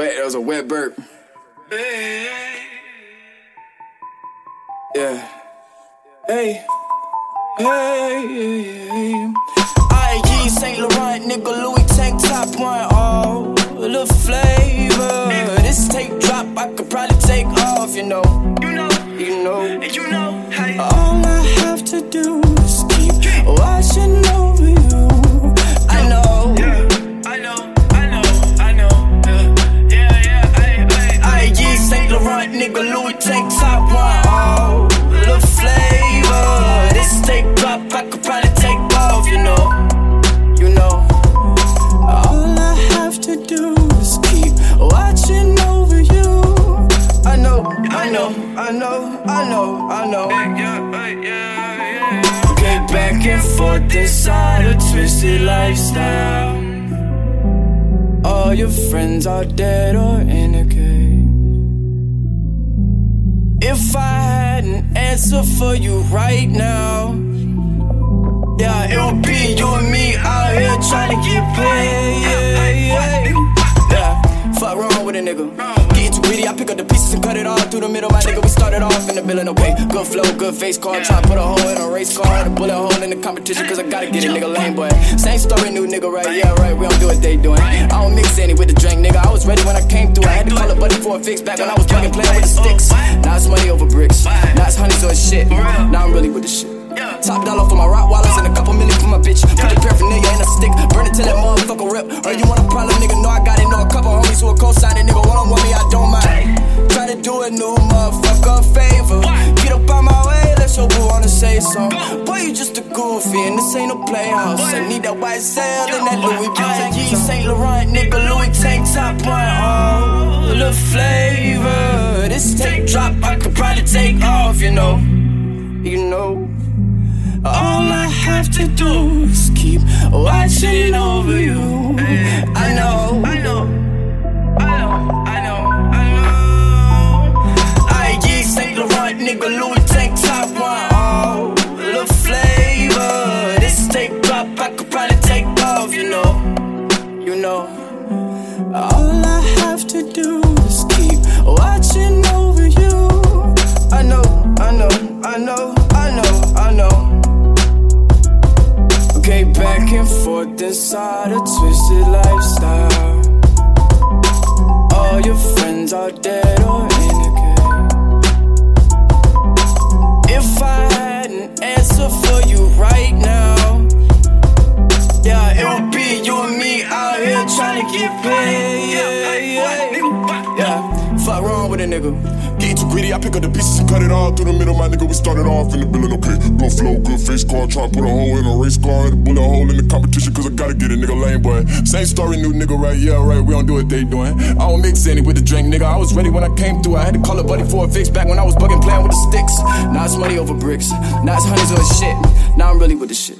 Wait, that was a wet burp. Yeah. Hey. Hey. I Saint Laurent, nigga Louis tank top one. Oh, the flavor. This tape drop, I could probably take off. You know. You know, You know. you know, hey. All I have to do Saint nigga Louis tank top one. Oh, the flavor. This tape drop, I could probably take off. You know, you know. All I have to do is keep watching over you. I know, I know, I know, I know, I know. Yeah, yeah, yeah. Get back and forth inside a twisted lifestyle. All your friends are dead or in a. If I had an answer for you right now, yeah, it would be you and me out here trying to get paid. Yeah. Fuck wrong with a nigga. I pick up the pieces and cut it all through the middle. My nigga, we started off in the building, okay. Good flow, good face card. Try to put a hole in a race car, a bullet hole in the competition, cause I gotta get a nigga lame, boy. Same story, new nigga, right? Yeah, right. We don't do what they doing. I don't mix any with the drink, nigga. I was ready when I came through. I had to call a buddy for a fix back when I was fucking playing with the sticks. Now it's money over bricks. Now it's honeys or shit. Now I'm really with the shit. Top dollar for my rock wallets and a couple million for my bitch. Put the paraphernalia in a stick, burn it till that motherfucker rip. Or you want a problem, nigga? Something. Boy, you just a goofy, and this ain't no playhouse. I need that white sail and that Louis Vuitton. V. Saint Laurent, nigga, Louis tank top one. Oh, the flavor. This tape drop, I could probably take off, you know. You know. All I have to do is keep I know, I know. Okay, back and forth inside a twisted lifestyle. All your friends are dead or in a cage. If I had an answer for you right now, yeah, it would be you and me out here trying to get paid. With a nigga. Getting too greedy, I pick up the pieces and cut it all through the middle. My nigga, we started off in the building, okay. Good flow, good face car, try to put a hole in a race car, and a bullet hole in the competition, cause I gotta get a nigga lame, boy. Same story, new nigga, right? Yeah, right, we don't do what they doing. I don't mix any with the drink, nigga. I was ready when I came through. I had to call a buddy for a fix back when I was bugging playing with the sticks. Now it's money over bricks. Now it's honeys or shit. Now I'm really with the shit.